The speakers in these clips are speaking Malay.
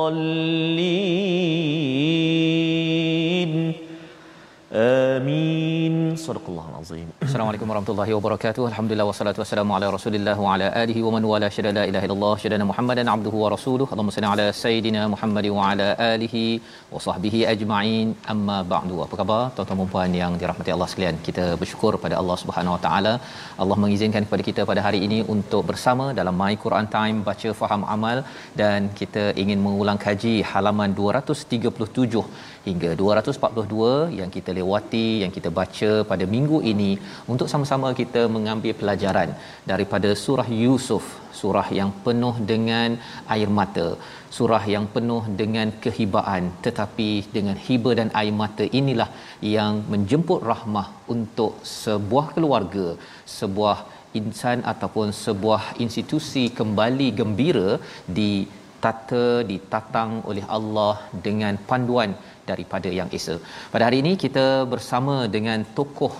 الضال Assalamualaikum warahmatullahi wabarakatuh. Alhamdulillah wassalatu wassalamu ala Rasulillah wa ala alihi wa man wala syada la ilaha illallah syada Muhammadan abduhu wa rasuluhu. Allahumma salli ala sayidina Muhammad wa ala alihi wa sahbihi ajma'in. Amma ba'du. Apa khabar tuan-tuan dan puan yang dirahmati Allah sekalian? Kita bersyukur pada Allah Subhanahu wa taala Allah mengizinkan kepada kita pada hari ini untuk bersama dalam My Quran Time baca faham amal dan kita ingin mengulang kaji halaman 237 hingga 242 yang kita lewati yang kita baca pada minggu ini untuk sama-sama kita mengambil pelajaran daripada surah Yusuf surah yang penuh dengan air mata surah yang penuh dengan kehibaan tetapi dengan hiba dan air mata inilah yang menjemput rahmah untuk sebuah keluarga sebuah insan ataupun sebuah institusi kembali gembira di tata ditatang oleh Allah dengan panduan daripada yang Esa. Pada hari ini kita bersama dengan tokoh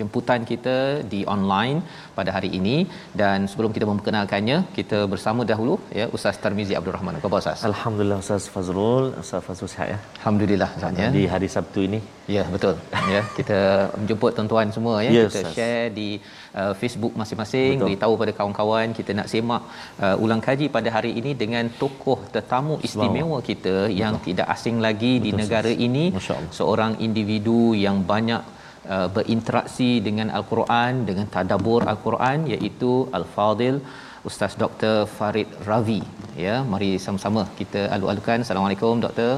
jemputan kita di online pada hari ini dan sebelum kita memperkenalkannya kita bersama dahulu ya Ustaz Tarmizi Abdul Rahman. Apa khabar Ustaz? Alhamdulillah Ustaz Fazrul, Ustaz Fazrul sihat ya. Alhamdulillah Ustaz ya. Di hari Sabtu ini. Ya, betul. ya, kita menjemput tuan-tuan semua ya. Ya, kita Ustaz. share di uh, Facebook masing-masing, Betul. beritahu pada kawan-kawan kita nak semak uh, ulang kaji pada hari ini dengan tokoh tetamu istimewa kita yang tidak asing lagi di Betul, negara Ustaz. ini. Seorang individu yang banyak uh, berinteraksi dengan al-Quran, dengan tadabbur al-Quran iaitu Al-Fadil Ustaz Dr. Farid Ravi. Ya, mari sama-sama kita alu-alukan. Assalamualaikum Doktor.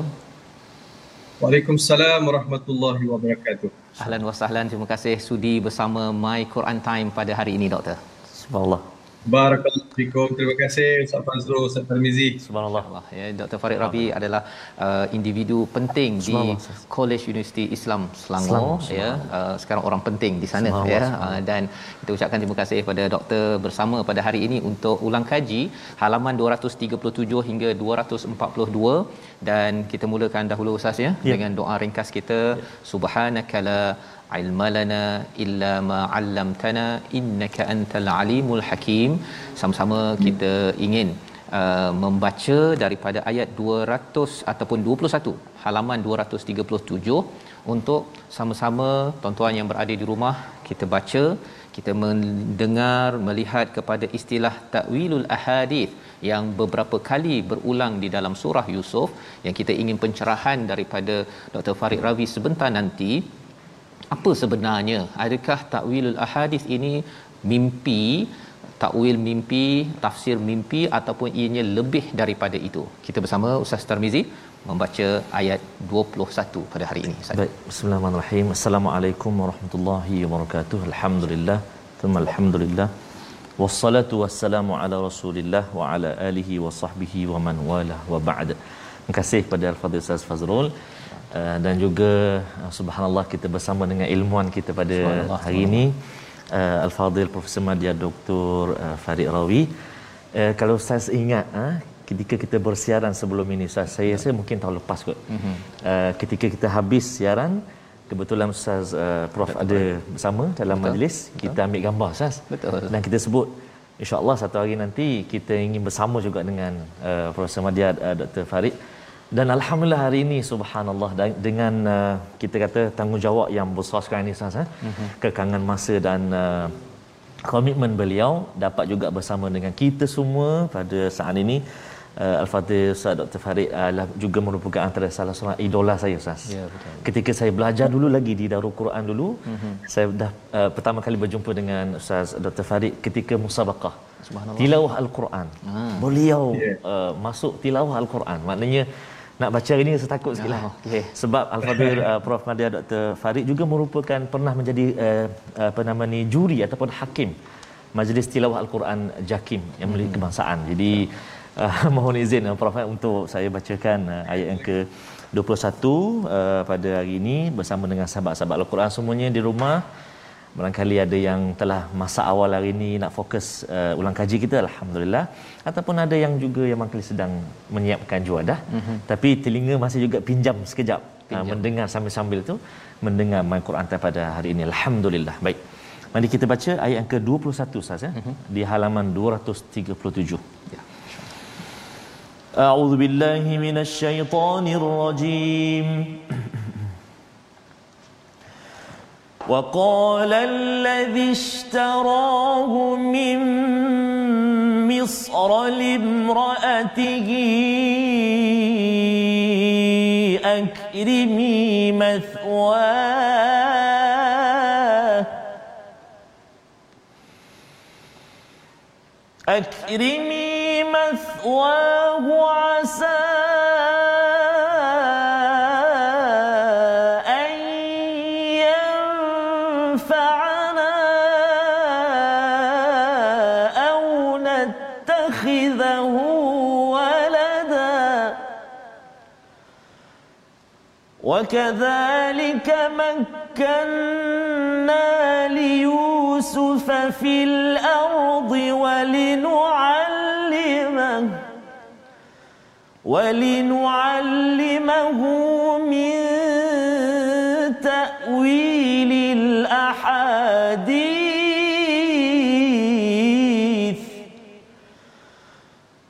Waalaikumsalam warahmatullahi wabarakatuh. Ahlan wa sahlan. Terima kasih sudi bersama My Quran Time pada hari ini, Doktor. Subhanallah. Barakallahu fikum. Terima kasih Ustaz Fazrul, Ustaz Tarmizi. Subhanallah. Allah ya Dr. Farid Rabi adalah uh, individu penting di. College Universiti Islam Selangor Selangor, ya uh, sekarang orang penting di sana Subhanallah, ya uh, dan kita ucapkan terima kasih kepada doktor bersama pada hari ini untuk ulang kaji halaman 237 hingga 242 dan kita mulakan dahulu Ustaz ya, Ya. dengan doa ringkas kita subhanakala ilma lana illa ma 'allamtana innaka antal alimul hakim sama-sama kita ingin uh, membaca daripada ayat 200 ataupun 21 halaman 237 untuk sama-sama tuan-tuan yang berada di rumah kita baca kita mendengar melihat kepada istilah takwilul ahadith yang beberapa kali berulang di dalam surah Yusuf yang kita ingin pencerahan daripada Dr. Farid Ravi sebentar nanti apa sebenarnya adakah takwilul ahadith ini mimpi takwil mimpi tafsir mimpi ataupun ianya lebih daripada itu kita bersama Ustaz Tarmizi membaca ayat 21 pada hari ini Ustaz. Baik, bismillahirrahmanirrahim. Assalamualaikum warahmatullahi wabarakatuh. Alhamdulillah. Thumma alhamdulillah. Wassalatu wassalamu ala Rasulillah wa ala alihi wa sahbihi wa man wala wa ba'd. Terima kasih kepada Al-Fadhil Ustaz Fazrul uh, dan juga uh, subhanallah kita bersama dengan ilmuwan kita pada hari ini uh, Al-Fadhil Profesor Madya Dr. Uh, Farid Rawi. Uh, kalau Ustaz ingat uh, ketika kita bersiaran sebelum ini Ustaz, saya rasa mungkin tahun lepas kot. Mm-hmm. Uh, ketika kita habis siaran kebetulan Ustaz uh, Prof ada bersama dalam Betul. majlis kita ambil gambar Ustaz. Betul. Dan kita sebut insya-Allah satu hari nanti kita ingin bersama juga dengan uh, Profesor Madya uh, Dr. Farid dan alhamdulillah hari ini subhanallah dengan uh, kita kata tanggungjawab yang besar sekarang ini Ustaz eh? mm-hmm. kekangan masa dan uh, komitmen beliau dapat juga bersama dengan kita semua pada saat ini uh, Al-Fadhil Ustaz Dr. Farid adalah juga merupakan antara salah seorang idola saya Ustaz. Ya, betul. Ketika saya belajar dulu lagi di Darul Quran dulu, mm-hmm. saya dah uh, pertama kali berjumpa dengan Ustaz Dr. Farid ketika musabaqah. Subhanallah. Tilawah Al-Quran. Ah. Beliau Ya. uh, masuk tilawah Al-Quran. Maknanya nak baca hari ni saya takut sikit lah. Oh, okey. Sebab Al-Fadhil uh, Prof. Madia Dr. Farid juga merupakan pernah menjadi uh, apa nama ni juri ataupun hakim Majlis Tilawah Al-Quran Jakim yang memiliki kebangsaan. Jadi uh, mohon izin uh, Prof eh, untuk saya bacakan uh, ayat yang ke 21 uh, pada hari ini bersama dengan sahabat-sahabat Al-Quran semuanya di rumah Barangkali ada yang telah masa awal hari ini nak fokus uh, ulang kaji kita alhamdulillah ataupun ada yang juga yang barangkali sedang menyiapkan juadah mm-hmm. tapi telinga masih juga pinjam sekejap uh, mendengar sambil-sambil tu mendengar main Quran pada hari ini alhamdulillah. Baik. Mari kita baca ayat yang ke-21 Ustaz ya mm-hmm. di halaman 237. Ya. أعوذ بالله من الشيطان الرجيم وقال الذي اشتراه من مصر لامرأته أكرمي مثواه. أكرمي مثواه عسى وكذلك مكنا ليوسف في الأرض ولنعلمه ولنعلمه من تأويل الأحاديث.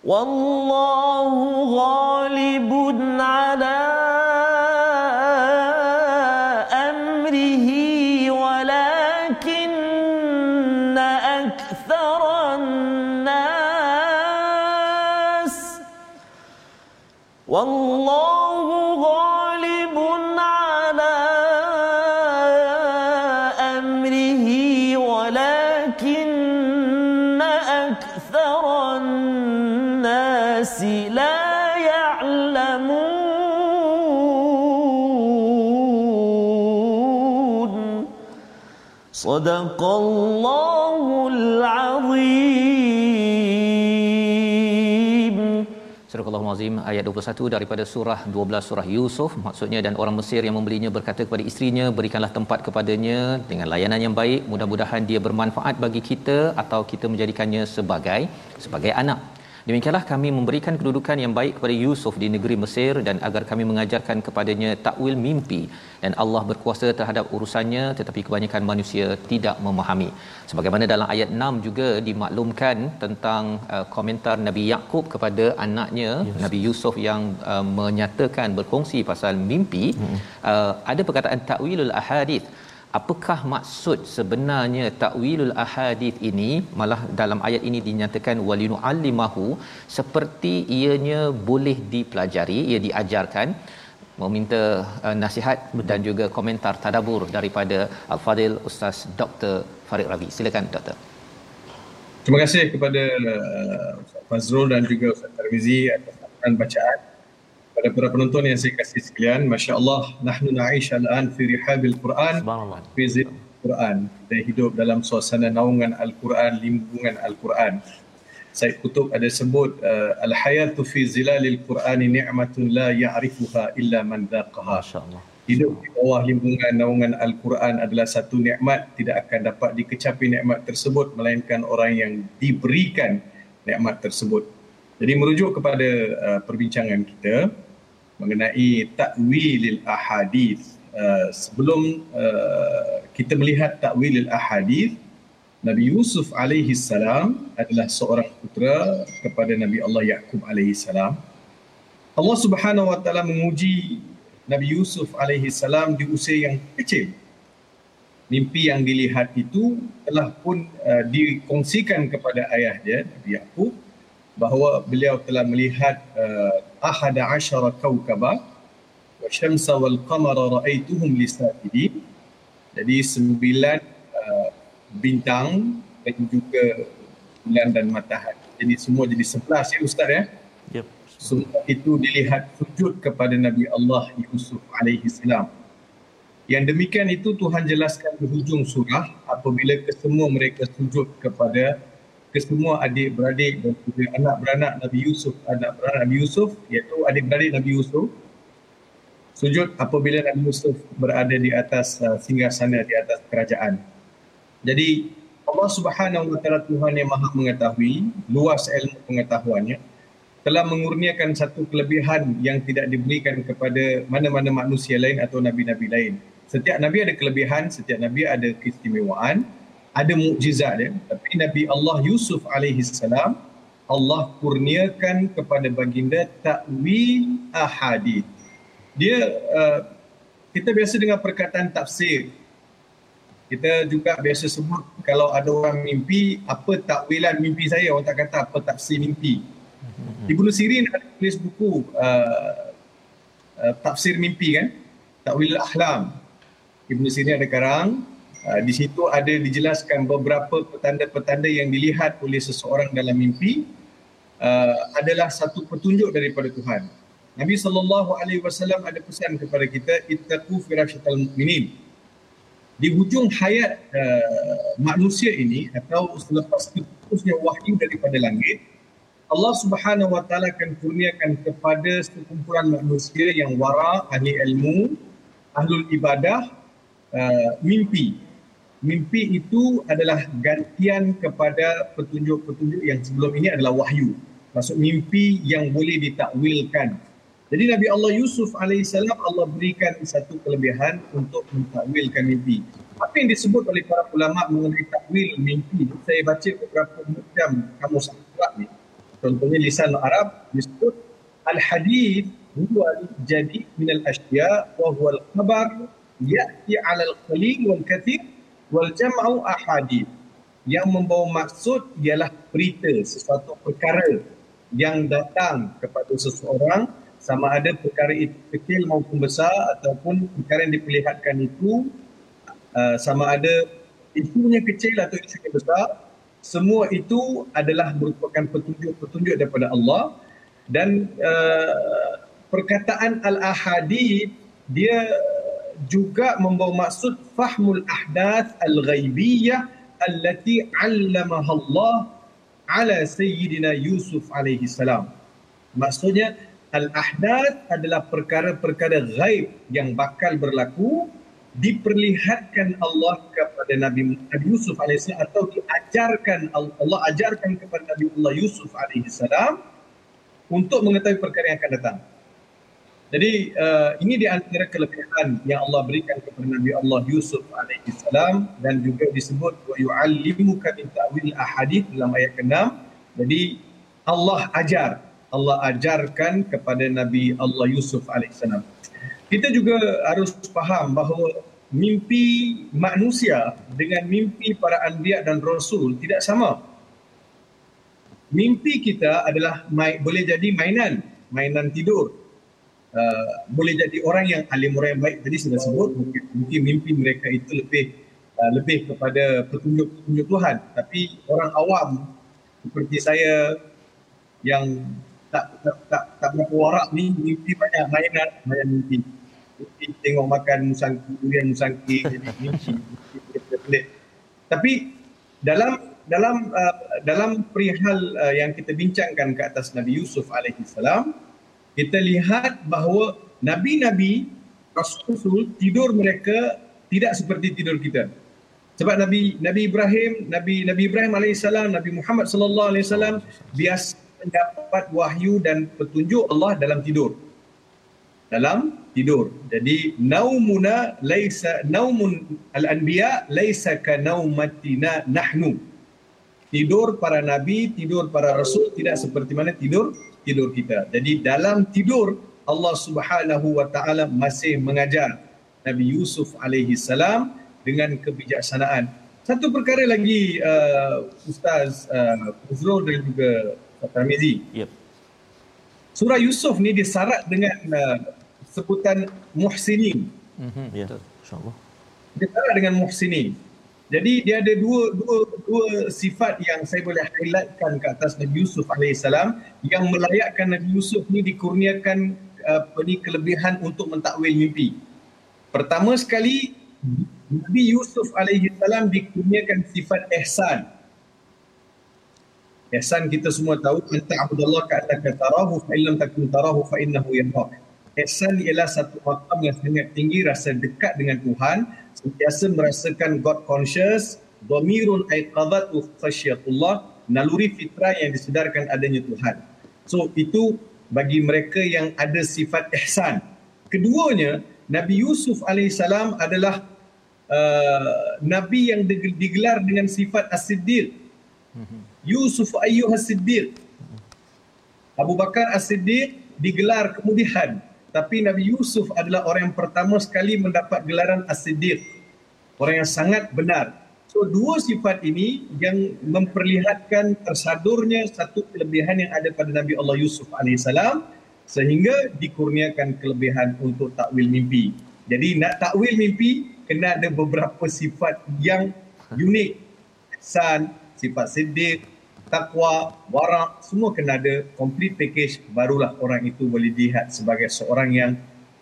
والله غالب على والله غالب على أمره ولكن أكثر الناس لا يعلمون. صدق الله ayat 21 daripada surah 12 surah Yusuf maksudnya dan orang Mesir yang membelinya berkata kepada isterinya berikanlah tempat kepadanya dengan layanan yang baik. Mudah-mudahan dia bermanfaat bagi kita atau kita menjadikannya sebagai sebagai anak Demikianlah kami memberikan kedudukan yang baik kepada Yusuf di negeri Mesir dan agar kami mengajarkan kepadanya takwil mimpi dan Allah berkuasa terhadap urusannya tetapi kebanyakan manusia tidak memahami. Sebagaimana dalam ayat 6 juga dimaklumkan tentang uh, komentar Nabi Yakub kepada anaknya yes. Nabi Yusuf yang uh, menyatakan berkongsi pasal mimpi hmm. uh, ada perkataan takwilul ahadith apakah maksud sebenarnya takwilul ahadith ini malah dalam ayat ini dinyatakan walinu allimahu seperti ianya boleh dipelajari ia diajarkan meminta uh, nasihat Betul. dan juga komentar tadabbur daripada al-fadil ustaz Dr Farid Ravi silakan doktor Terima kasih kepada uh, Fazrul dan juga Ustaz Tarmizi atas bacaan. Pada para penonton yang saya kasih sekalian, Masya Allah, nahnu na'ish al-an fi rihabil Quran, fi Quran. Kita hidup dalam suasana naungan Al-Quran, limbungan Al-Quran. Said Kutub ada sebut, uh, Al-hayatu fi zilalil Qurani ni'matun la ya'rifuha illa man dhaqaha. Masya-Allah. Hidup di bawah limbungan naungan Al-Quran adalah satu nikmat tidak akan dapat dikecapi nikmat tersebut melainkan orang yang diberikan nikmat tersebut. Jadi merujuk kepada uh, perbincangan kita mengenai takwilil ahadith uh, sebelum uh, kita melihat takwilil ahadith Nabi Yusuf alaihi salam adalah seorang putera kepada Nabi Allah Yaqub alaihi salam. Allah Subhanahu wa taala menguji Nabi Yusuf alaihi salam di usia yang kecil. Mimpi yang dilihat itu telah pun uh, dikongsikan kepada ayah dia Nabi Yaqub bahawa beliau telah melihat uh, ahada asyara kawkaba wa syamsa wal qamara ra'aituhum lisajidin jadi sembilan uh, bintang dan juga bulan dan matahari jadi semua jadi sebelas ya ustaz ya Yep. semua itu dilihat sujud kepada Nabi Allah Yusuf alaihi salam. Yang demikian itu Tuhan jelaskan di hujung surah apabila kesemua mereka sujud kepada kesemua adik-beradik dan juga anak beranak Nabi Yusuf, anak beranak Nabi Yusuf iaitu adik-beradik Nabi Yusuf sujud apabila Nabi Yusuf berada di atas uh, singgasana di atas kerajaan. Jadi Allah Subhanahu wa taala Tuhan yang Maha mengetahui, luas ilmu pengetahuannya telah mengurniakan satu kelebihan yang tidak diberikan kepada mana-mana manusia lain atau nabi-nabi lain. Setiap nabi ada kelebihan, setiap nabi ada keistimewaan, ada mukjizat dia. Tapi Nabi Allah Yusuf alaihi salam Allah kurniakan kepada baginda takwil ahadith. Dia uh, kita biasa dengar perkataan tafsir. Kita juga biasa sebut kalau ada orang mimpi, apa takwilan mimpi saya? Orang tak kata apa tafsir mimpi. Ibnu Sirin ada tulis buku uh, uh, tafsir mimpi kan Takwil Ahlam Ibnu Sirin ada karang di situ ada dijelaskan beberapa petanda-petanda yang dilihat oleh seseorang dalam mimpi uh, adalah satu petunjuk daripada Tuhan Nabi sallallahu alaihi wasallam ada pesan kepada kita ittaqu firasyatal mu'minin di hujung hayat uh, manusia ini atau selepas putusnya wahyu daripada langit Allah Subhanahu Wa Taala akan kurniakan kepada sekumpulan manusia yang wara, ahli ilmu, ahlul ibadah, uh, mimpi. Mimpi itu adalah gantian kepada petunjuk-petunjuk yang sebelum ini adalah wahyu. Maksud mimpi yang boleh ditakwilkan. Jadi Nabi Allah Yusuf alaihissalam Allah berikan satu kelebihan untuk mentakwilkan mimpi. Apa yang disebut oleh para ulama mengenai takwil mimpi? Saya baca beberapa macam kamus Arab ni contohnya lisan Arab disebut al-hadith huwa jadi min al-ashya wa huwa al-khabar ya'ti 'ala al-qalil wal kathir wal jam'u ahadith. Yang membawa maksud ialah berita sesuatu perkara yang datang kepada seseorang sama ada perkara itu kecil maupun besar ataupun perkara yang diperlihatkan itu uh, sama ada isunya kecil atau isunya besar semua itu adalah merupakan petunjuk-petunjuk daripada Allah dan uh, perkataan al-ahadith dia juga membawa maksud fahmul ahdath al-ghaibiyah allati 'allamaha Allah ala sayyidina Yusuf alaihi salam. Maksudnya al-ahdath adalah perkara-perkara ghaib yang bakal berlaku diperlihatkan Allah kepada Nabi, Nabi Yusuf AS atau diajarkan Allah ajarkan kepada Nabi Allah Yusuf AS untuk mengetahui perkara yang akan datang. Jadi uh, ini di antara kelebihan yang Allah berikan kepada Nabi Allah Yusuf AS dan juga disebut wa yu'allimuka min ta'wil ahadith dalam ayat ke-6. Jadi Allah ajar, Allah ajarkan kepada Nabi Allah Yusuf AS. Kita juga harus faham bahawa mimpi manusia dengan mimpi para anbiya dan rasul tidak sama. Mimpi kita adalah boleh jadi mainan, mainan tidur. Uh, boleh jadi orang yang alim orang yang baik tadi sudah sebut mungkin, mungkin mimpi mereka itu lebih uh, lebih kepada petunjuk-petunjuk Tuhan tapi orang awam seperti saya yang tak tak tak, tak berapa warak ni mimpi banyak mainan banyak mimpi tengok makan musangki, durian musangki jadi mimpi. Tapi dalam dalam uh, dalam perihal uh, yang kita bincangkan ke atas Nabi Yusuf alaihi salam, kita lihat bahawa nabi-nabi rasul tidur mereka tidak seperti tidur kita. Sebab Nabi Nabi Ibrahim, Nabi Nabi Ibrahim alaihissalam, Nabi Muhammad sallallahu alaihi wasallam biasa mendapat wahyu dan petunjuk Allah dalam tidur dalam tidur. Jadi naumuna laisa naumun al-anbiya laisa ka naumatina nahnu. Tidur para nabi, tidur para rasul tidak seperti mana tidur tidur kita. Jadi dalam tidur Allah Subhanahu wa taala masih mengajar Nabi Yusuf alaihi salam dengan kebijaksanaan. Satu perkara lagi uh, Ustaz uh, Uzrul dan juga Tarmizi. Yep. Surah Yusuf ni disarat dengan uh, sebutan muhsinin. Mhm. Ya. Betul. Insya-Allah. Dia sarat dengan muhsinin. Jadi dia ada dua dua dua sifat yang saya boleh highlightkan ke atas Nabi Yusuf alaihissalam yang melayakkan Nabi Yusuf ni dikurniakan apa ni kelebihan untuk mentakwil mimpi. Pertama sekali Nabi Yusuf alaihissalam dikurniakan sifat ihsan. Ihsan kita semua tahu anta abdullah ka annaka tarahu fa illam takun tarahu fa innahu yarak. Ihsan ialah satu makam yang sangat tinggi rasa dekat dengan Tuhan, sentiasa merasakan God conscious, dhamirun aiqadatu khasyatullah, naluri fitrah yang disedarkan adanya Tuhan. So itu bagi mereka yang ada sifat ihsan. Keduanya, Nabi Yusuf alaihissalam adalah uh, nabi yang digelar dengan sifat as-siddiq. Yusuf ayyuha siddiq. Abu Bakar as-siddiq digelar kemudian. Tapi Nabi Yusuf adalah orang yang pertama sekali mendapat gelaran as-siddiq. Orang yang sangat benar. So dua sifat ini yang memperlihatkan tersadurnya satu kelebihan yang ada pada Nabi Allah Yusuf alaihissalam sehingga dikurniakan kelebihan untuk takwil mimpi. Jadi nak takwil mimpi kena ada beberapa sifat yang unik. Ihsan, sifat siddiq, takwa, warak, semua kena ada complete package barulah orang itu boleh dilihat sebagai seorang yang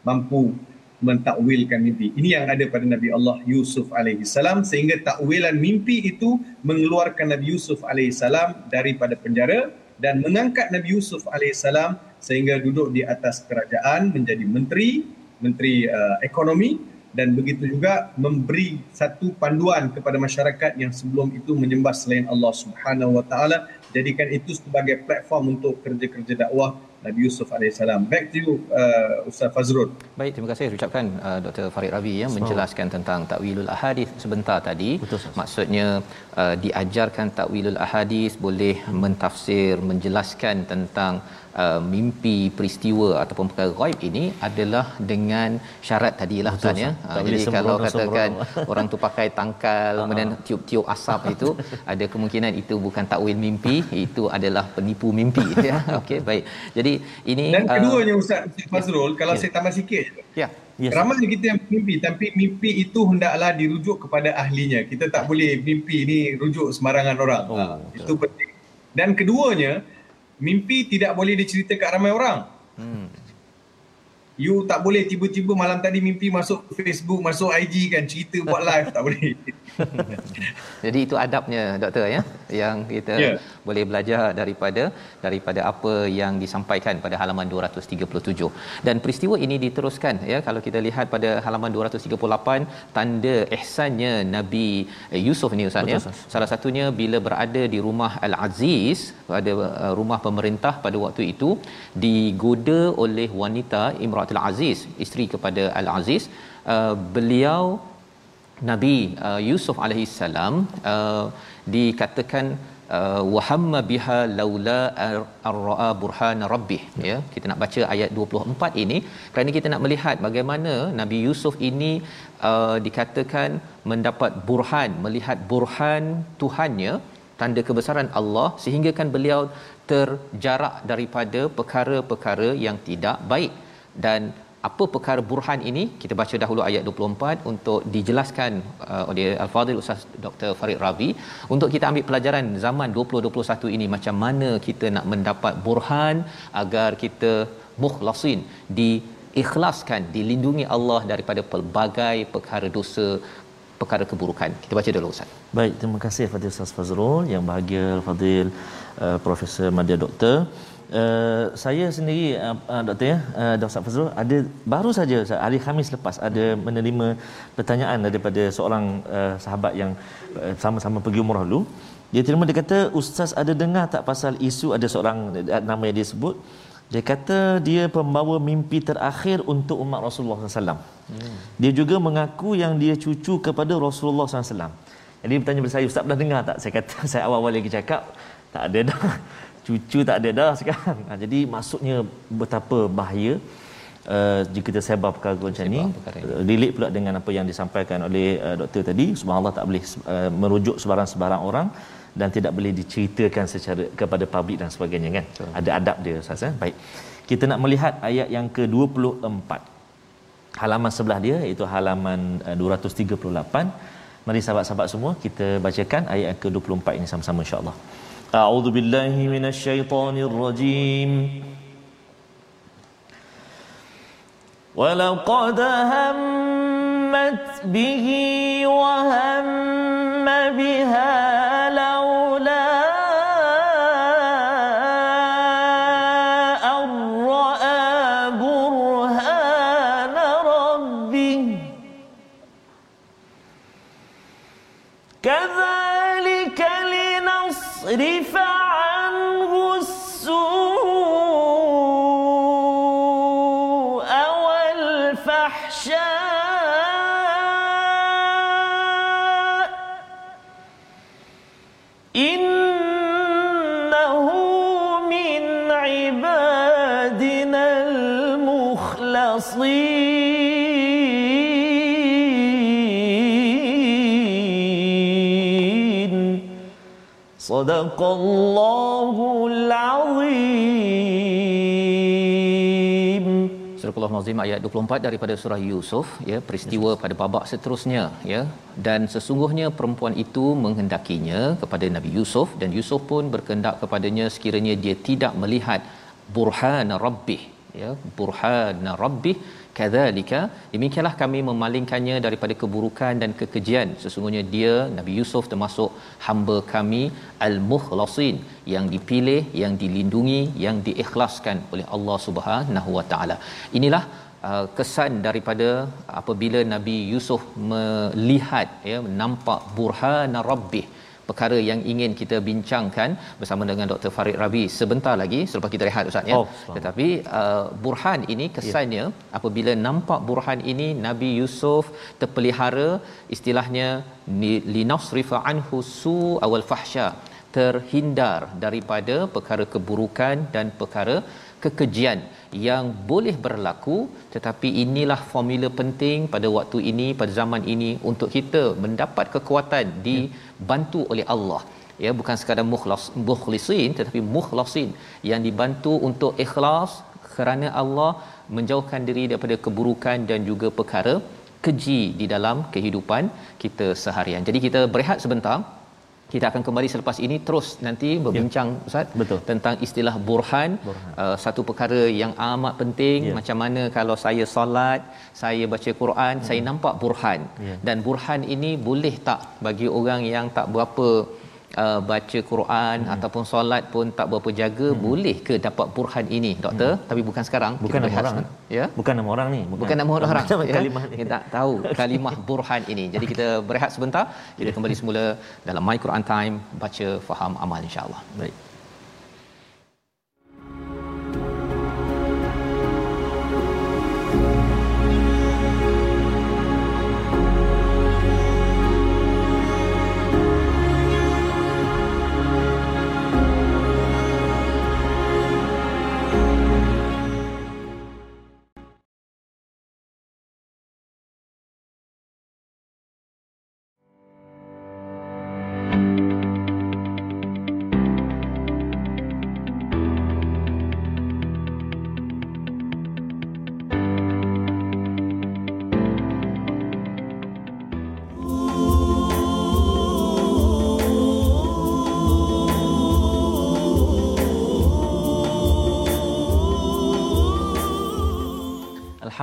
mampu mentakwilkan mimpi. Ini yang ada pada Nabi Allah Yusuf alaihi salam sehingga takwilan mimpi itu mengeluarkan Nabi Yusuf alaihi salam daripada penjara dan mengangkat Nabi Yusuf alaihi salam sehingga duduk di atas kerajaan menjadi menteri, menteri uh, ekonomi dan begitu juga memberi satu panduan kepada masyarakat yang sebelum itu menyembah selain Allah Subhanahu wa taala jadikan itu sebagai platform untuk kerja-kerja dakwah Nabi Yusuf alaihissalam. Back to you uh, Ustaz Fazrul. Baik, terima kasih ucapkan uh, Dr. Farid Ravi ya menjelaskan tentang takwilul ahadis sebentar tadi. Betul. Maksudnya uh, diajarkan takwilul ahadis boleh mentafsir, menjelaskan tentang uh, mimpi peristiwa ataupun perkara ghaib ini adalah dengan syarat tadilah Ustaz ya. Uh, jadi boleh kalau sembrono, katakan sembrono. orang tu pakai tangkal kemudian tiup-tiup asap itu ada kemungkinan itu bukan takwil mimpi, itu adalah penipu mimpi ya. Okey, baik. Jadi ini Dan uh, keduanya Ustaz, Ustaz Fazrul, kalau ya. saya tambah sikit. ya. Yes. Ramai kita yang mimpi tapi mimpi itu hendaklah dirujuk kepada ahlinya. Kita tak boleh mimpi ni rujuk sembarangan orang. Oh, ha, betul. itu penting. Dan keduanya, mimpi tidak boleh diceritakan ramai orang. Hmm. You tak boleh tiba-tiba malam tadi mimpi masuk Facebook, masuk IG kan cerita buat live tak boleh. Jadi itu adabnya doktor ya yang kita yeah. Boleh belajar daripada daripada apa yang disampaikan pada halaman 237. Dan peristiwa ini diteruskan ya kalau kita lihat pada halaman 238 tanda ihsannya Nabi eh, Yusuf ni Ustaz ya. Salah satunya bila berada di rumah Al-Aziz pada uh, rumah pemerintah pada waktu itu digoda oleh wanita Imratul Aziz isteri kepada Al-Aziz uh, beliau Nabi uh, Yusuf alaihi salam uh, dikatakan uh, wahamma biha laula ar- ar-ra'a burhan rabbih. Ya kita nak baca ayat 24 ini. Kerana kita nak melihat bagaimana Nabi Yusuf ini uh, dikatakan mendapat burhan melihat burhan Tuhannya tanda kebesaran Allah sehingga kan beliau terjarak daripada perkara-perkara yang tidak baik. Dan apa perkara burhan ini kita baca dahulu ayat 24 untuk dijelaskan uh, oleh al-fadil ustaz Dr Farid Rabi untuk kita ambil pelajaran zaman 2021 ini macam mana kita nak mendapat burhan agar kita mukhlasin diikhlaskan dilindungi Allah daripada pelbagai perkara dosa perkara keburukan. Kita baca dulu ustaz. Baik, terima kasih Fadil Ustaz Fazrul. Yang bahagia Fadil uh, Profesor Madya Doktor. Uh, saya sendiri uh, uh, doktor ya uh, Dr. Fazrul ada baru saja hari Khamis lepas ada menerima pertanyaan daripada seorang uh, sahabat yang uh, sama-sama pergi umrah dulu. Dia terima dia kata ustaz ada dengar tak pasal isu ada seorang nama yang dia sebut dia kata dia pembawa mimpi terakhir untuk umat Rasulullah SAW. Hmm. Dia juga mengaku yang dia cucu kepada Rasulullah SAW. Jadi bertanya kepada saya, Ustaz pernah dengar tak? Saya kata, saya awal-awal lagi cakap, tak ada dah. Cucu tak ada dah sekarang. Ha, jadi maksudnya betapa bahaya uh, jika kita sebar perkara macam ni. perkara Uh, relate pula dengan apa yang disampaikan oleh uh, doktor tadi. Subhanallah tak boleh uh, merujuk sebarang-sebarang orang dan tidak boleh diceritakan secara kepada publik dan sebagainya kan Betul. ada adab dia ustaz eh? baik kita nak melihat ayat yang ke-24 halaman sebelah dia iaitu halaman uh, 238 mari sahabat-sahabat semua kita bacakan ayat yang ke-24 ini sama-sama insya-Allah أعوذ بالله من الشيطان الرجيم. ولقد همت به وهم بها لو صدق الله العظيم Surah Al-Nazim ayat 24 daripada surah Yusuf ya peristiwa pada babak seterusnya ya dan sesungguhnya perempuan itu menghendakinya kepada Nabi Yusuf dan Yusuf pun berkehendak kepadanya sekiranya dia tidak melihat burhan rabbih ya burhan rabbih kadzalika demikianlah kami memalingkannya daripada keburukan dan kekejian. Sesungguhnya dia Nabi Yusuf termasuk hamba kami al-mukhlasin yang dipilih yang dilindungi yang diikhlaskan oleh Allah Subhanahu wa taala. Inilah uh, kesan daripada apabila Nabi Yusuf melihat ya nampak burhan rabbih perkara yang ingin kita bincangkan bersama dengan Dr. Farid Rabi sebentar lagi selepas kita rehat ustaz ya. Oh, Tetapi uh, burhan ini kesannya ya. apabila nampak burhan ini Nabi Yusuf terpelihara istilahnya linasrifa anhu su awal fahsya terhindar daripada perkara keburukan dan perkara kekejian yang boleh berlaku tetapi inilah formula penting pada waktu ini pada zaman ini untuk kita mendapat kekuatan dibantu oleh Allah ya bukan sekadar mukhlas mukhlisin tetapi mukhlasin yang dibantu untuk ikhlas kerana Allah menjauhkan diri daripada keburukan dan juga perkara keji di dalam kehidupan kita seharian. Jadi kita berehat sebentar kita akan kembali selepas ini terus nanti berbincang ya. ustaz Betul. tentang istilah burhan, burhan. Uh, satu perkara yang amat penting ya. macam mana kalau saya solat saya baca Quran hmm. saya nampak burhan ya. dan burhan ini boleh tak bagi orang yang tak berapa uh, baca Quran hmm. ataupun solat pun tak berapa jaga hmm. boleh ke dapat burhan ini doktor hmm. tapi bukan sekarang bukan nama orang ya bukan nama orang ni bukan, bukan nama orang ya? kalimah ni. kita tak tahu kalimah burhan ini jadi kita berehat sebentar kita ya. kembali semula dalam my Quran time baca faham amal insyaallah baik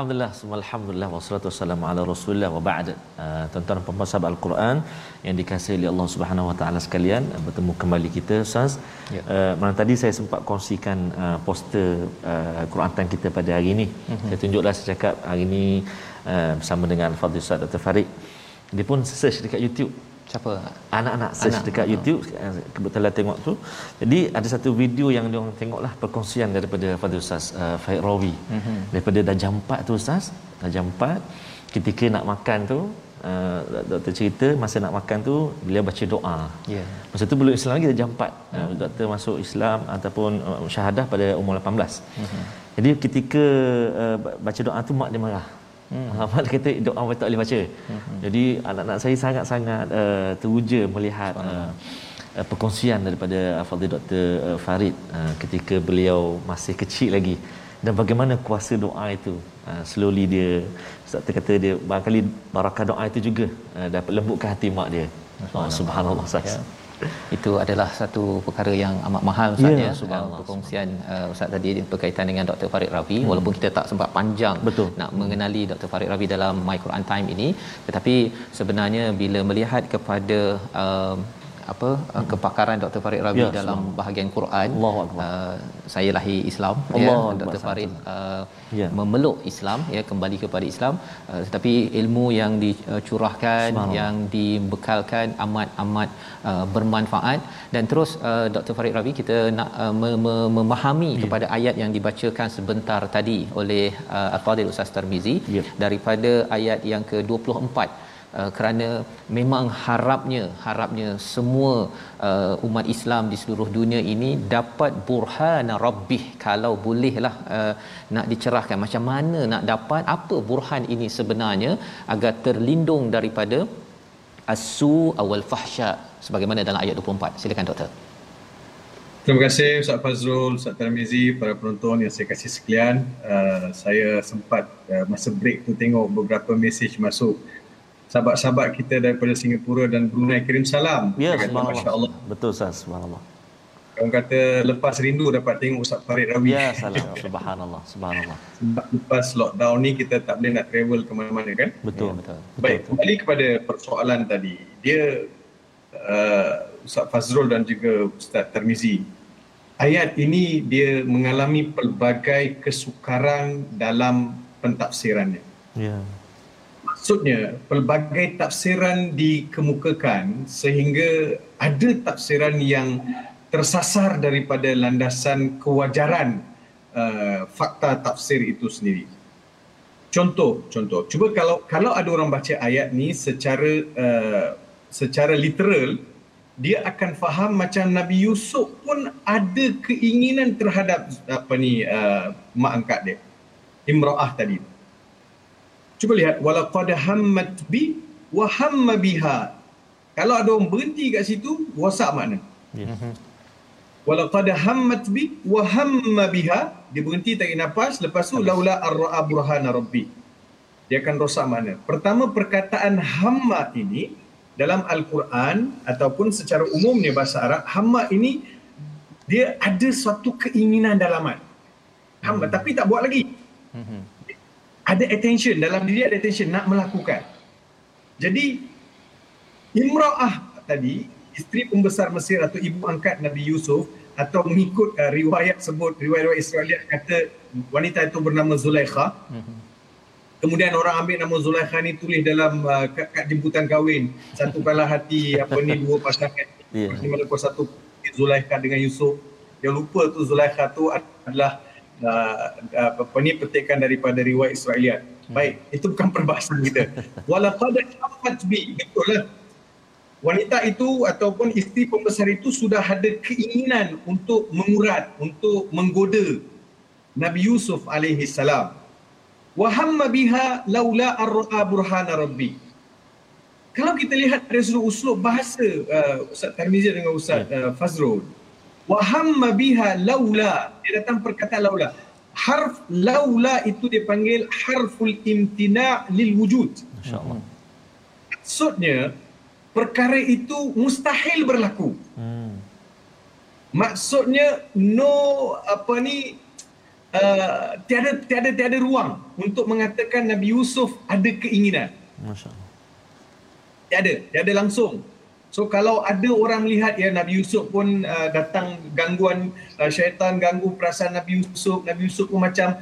Alhamdulillah, alhamdulillah wassalatu wassalamu ala Rasulillah wa ba'd. Uh, tuan-tuan sahabat Al-Quran yang dikasihi oleh Allah Subhanahu wa taala sekalian, uh, bertemu kembali kita Ustaz. Ya. Uh, malam tadi saya sempat kongsikan uh, poster uh, Quran Time kita pada hari ini. Uh-huh. Saya tunjuklah saya cakap hari ini uh, bersama dengan Fadil Ustaz Dr. Farid. Dia pun search dekat YouTube siapa anak-anak search anak. dekat YouTube uh, kebetulan tengok tu jadi ada satu video yang dia orang tengoklah perkongsian daripada Fadil Ustaz uh, Faid Rawi mm-hmm. daripada dah jam 4 tu Ustaz dah jam 4 ketika nak makan tu uh, doktor cerita masa nak makan tu beliau baca doa yeah. masa tu belum Islam lagi dah jam 4 mm-hmm. uh, doktor masuk Islam ataupun uh, syahadah pada umur 18 mm-hmm. jadi ketika uh, baca doa tu mak dia marah Hmm. Ahmad kata doa tak boleh baca. Hmm. Jadi anak-anak saya sangat-sangat uh, teruja melihat uh, uh, perkongsian daripada Fadil Dr. Uh, Farid uh, ketika beliau masih kecil lagi dan bagaimana kuasa doa itu uh, slowly dia Ustaz kata dia barangkali barakah doa itu juga uh, dapat lembutkan hati mak dia. Oh, subhanallah. Ya itu adalah satu perkara yang amat mahal Ustaz ya, ya perkongsian uh, Ustaz tadi berkaitan dengan Dr. Farid Ravi hmm. walaupun kita tak sempat panjang Betul. nak mengenali Dr. Farid Ravi dalam My Quran Time ini tetapi sebenarnya bila melihat kepada uh, apa hmm. kepakaran Dr Farid Rabi ya, dalam bahagian Quran uh, saya lahir Islam Allah ya Dr Farid uh, ya. memeluk Islam ya kembali kepada Islam uh, tetapi ilmu yang dicurahkan yang dibekalkan amat amat uh, bermanfaat dan terus uh, Dr Farid Rabi kita nak uh, memahami ya. kepada ayat yang dibacakan sebentar tadi oleh uh, Al-Fadhil Ustaz Tarmizi ya. daripada ayat yang ke-24 Uh, kerana memang harapnya harapnya semua uh, umat Islam di seluruh dunia ini dapat burhan rabbih. Kalau bolehlah uh, nak dicerahkan. Macam mana nak dapat? Apa burhan ini sebenarnya? Agar terlindung daripada asu awal fahsya. Sebagaimana dalam ayat 24 silakan doktor. Terima kasih Ustaz Fazrul, Ustaz Tarmizi, para penonton yang saya kasih sekalian. Uh, saya sempat uh, masa break tu tengok beberapa mesej masuk sahabat-sahabat kita daripada Singapura dan Brunei kirim salam. Ya, subhanallah. Betul Ustaz, subhanallah. Orang kata lepas rindu dapat tengok Ustaz Farid Rawi. Ya, salam. subhanallah, subhanallah. Sebab lepas lockdown ni kita tak boleh nak travel ke mana-mana kan? Betul, ya, betul. Baik, betul. kembali kepada persoalan tadi. Dia uh, Ustaz Fazrul dan juga Ustaz Termizi. Ayat ini dia mengalami pelbagai kesukaran dalam pentafsirannya. Ya maksudnya pelbagai tafsiran dikemukakan sehingga ada tafsiran yang tersasar daripada landasan kewajaran uh, fakta tafsir itu sendiri. Contoh, contoh. Cuba kalau kalau ada orang baca ayat ni secara uh, secara literal, dia akan faham macam Nabi Yusuf pun ada keinginan terhadap apa ni uh, mak angkat dia. Imra'ah tadi. Cuba lihat walaqad hammat bi wa hamma biha. Kalau ada orang berhenti kat situ, wasak makna. Ya. Walaqad hammat bi wa hamma biha. Dia berhenti tarik nafas, lepas tu laula ar-ra'a burhana rabbi. Dia akan rosak makna. Pertama perkataan hamma ini dalam al-Quran ataupun secara umumnya bahasa Arab, hamma ini dia ada suatu keinginan dalaman. Hamma hmm. tapi tak buat lagi. Hmm ada attention dalam diri ada attention nak melakukan. Jadi Imra'ah tadi isteri pembesar Mesir atau ibu angkat Nabi Yusuf atau mengikut uh, riwayat sebut riwayat-riwayat Israel kata wanita itu bernama Zulaikha. Mm-hmm. Kemudian orang ambil nama Zulaikha ni tulis dalam uh, kad, kad jemputan kahwin satu kalah hati apa ni dua pasangan. Yeah. Mana satu Zulaikha dengan Yusuf. Yang lupa tu Zulaikha tu adalah uh, apa ni petikan daripada riwayat Israeliat. Hmm. Baik, itu bukan perbahasan kita. Walaqad hammat bi betul lah. Wanita itu ataupun isteri pembesar itu sudah ada keinginan untuk mengurat, untuk menggoda Nabi Yusuf alaihi salam. Wa hamma biha laula ar-ra'a burhana rabbi. Kalau kita lihat dari sudut uslub bahasa uh, Ustaz Tarmizi dengan Ustaz uh, Fazrul, wa hamma biha laula. Dia datang perkataan laula. Harf laula itu dipanggil harful imtina' lil wujud. Masyaallah. Maksudnya perkara itu mustahil berlaku. Hmm. maksudnya no apa ni uh, tiada tiada tiada ruang untuk mengatakan Nabi Yusuf ada keinginan. Masyaallah. Tiada tiada langsung So kalau ada orang melihat ya Nabi Yusuf pun uh, datang gangguan uh, syaitan ganggu perasaan Nabi Yusuf, Nabi Yusuf pun macam